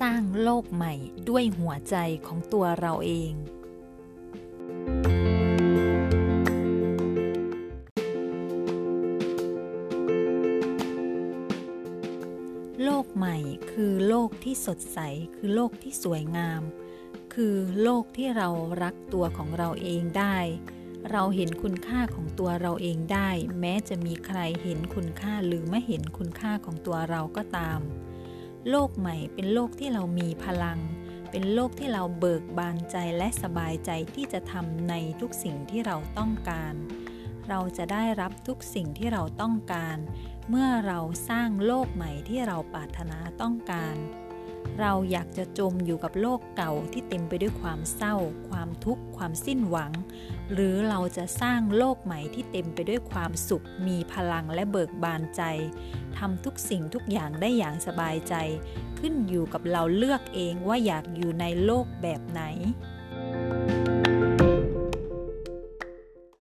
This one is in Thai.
สร้างโลกใหม่ด้วยหัวใจของตัวเราเอง โลกใหม่คือโลกที่สดใส คือโลกที่สวยงาม คือโลกที่เรารักตัวของเราเองได้ เราเห็นคุณค่าของตัวเราเองได้ แม้จะมีใครเห็นคุณค่าหรือไม่เห็นคุณค่าของตัวเราก็ตาม โลกใหม่เป็นโลกที่เรามีพลัง เป็นโลกที่เราเบิกบานใจและสบายใจที่จะทำในทุกสิ่งที่เราต้องการ เราจะได้รับทุกสิ่งที่เราต้องการ เมื่อเราสร้างโลกใหม่ที่เราปรารถนาต้องการ เราอยากจะจมอยู่กับโลกเก่าที่เต็มไปด้วยความเศร้า ความทุกข์ ความสิ้นหวัง หรือเราจะสร้างโลกใหม่ที่เต็มไปด้วยความสุข มีพลังและเบิกบานใจำทุกสิ่งทุกอย่างได้อย่างสบายใจ ขึ้นอยู่กับเราเลือกเองว่าอยากอยู่ในโลกแบบไหน